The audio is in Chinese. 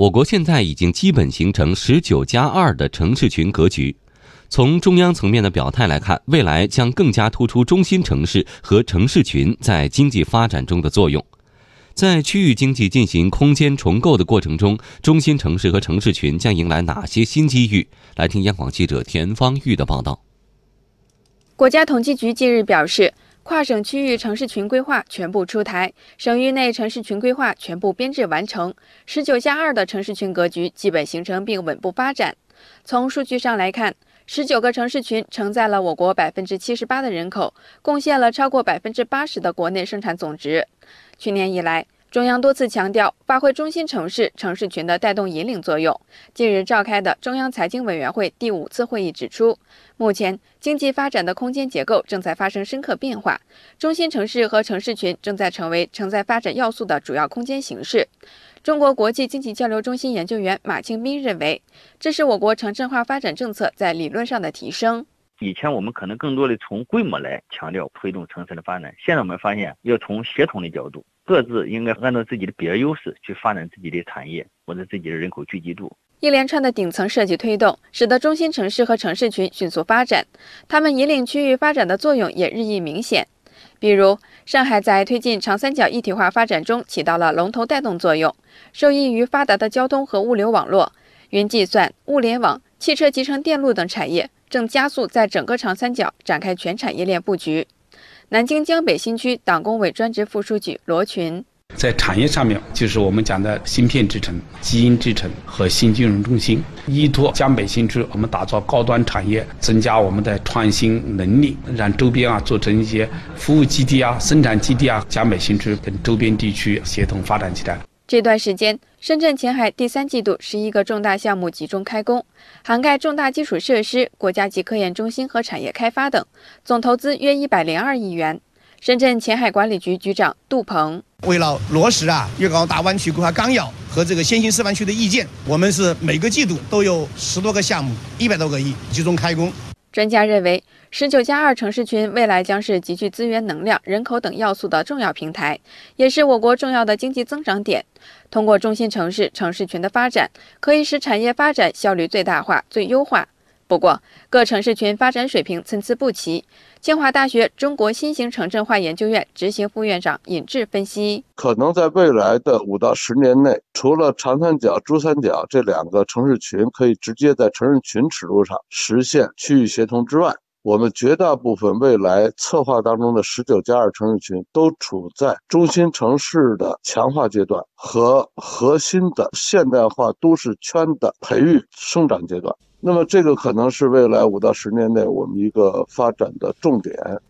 我国现在已经基本形成“十九加二”的城市群格局。从中央层面的表态来看，未来将更加突出中心城市和城市群在经济发展中的作用。在区域经济进行空间重构的过程中，中心城市和城市群将迎来哪些新机遇？来听央广记者田方玉的报道。国家统计局近日表示，跨省区域城市群规划全部出台，省域内城市群规划全部编制完成，“十九加二”的城市群格局基本形成并稳步发展。从数据上来看，十九个城市群承载了我国百分之七十八的人口，贡献了超过百分之八十的国内生产总值。去年以来，中央多次强调发挥中心城市、城市群的带动引领作用。近日召开的中央财经委员会第五次会议指出，目前经济发展的空间结构正在发生深刻变化，中心城市和城市群正在成为承载发展要素的主要空间形式。中国国际经济交流中心研究员马庆斌认为，这是我国城镇化发展政策在理论上的提升。以前我们可能更多的从规模来强调推动城市的发展，现在我们发现要从协同的角度，各自应该按照自己的比较优势去发展自己的产业或者自己的人口聚集度。一连串的顶层设计推动，使得中心城市和城市群迅速发展，他们引领区域发展的作用也日益明显。比如，上海在推进长三角一体化发展中起到了龙头带动作用，受益于发达的交通和物流网络，云计算、物联网、汽车集成电路等产业正加速在整个长三角展开全产业链布局。南京江北新区党工委专职副书记罗群。在产业上面，就是我们讲的芯片制成、基因制成和新金融中心。依托江北新区，我们打造高端产业，增加我们的创新能力，让周边啊做成一些服务基地啊、生产基地啊。江北新区跟周边地区协同发展起来。这段时间，深圳前海第三季度十一个重大项目集中开工，涵盖重大基础设施、国家级科研中心和产业开发等，总投资约一百零二亿元。深圳前海管理局局长杜鹏。为了落实啊粤港澳大湾区规划纲要和这个先行示范区的意见，我们是每个季度都有十多个项目，一百多个亿集中开工。专家认为，十九加二城市群未来将是集聚资源、能量、人口等要素的重要平台，也是我国重要的经济增长点。通过中心城市、城市群的发展，可以使产业发展效率最大化、最优化。不过，各城市群发展水平参差不齐。清华大学中国新型城镇化研究院执行副院长尹志分析：可能在未来的五到十年内，除了长三角、珠三角这两个城市群可以直接在城市群尺度上实现区域协同之外，我们绝大部分未来策划当中的十九加二城市群都处在中心城市的强化阶段和核心的现代化都市圈的培育生长阶段。那么，这个可能是未来五到十年内我们一个发展的重点。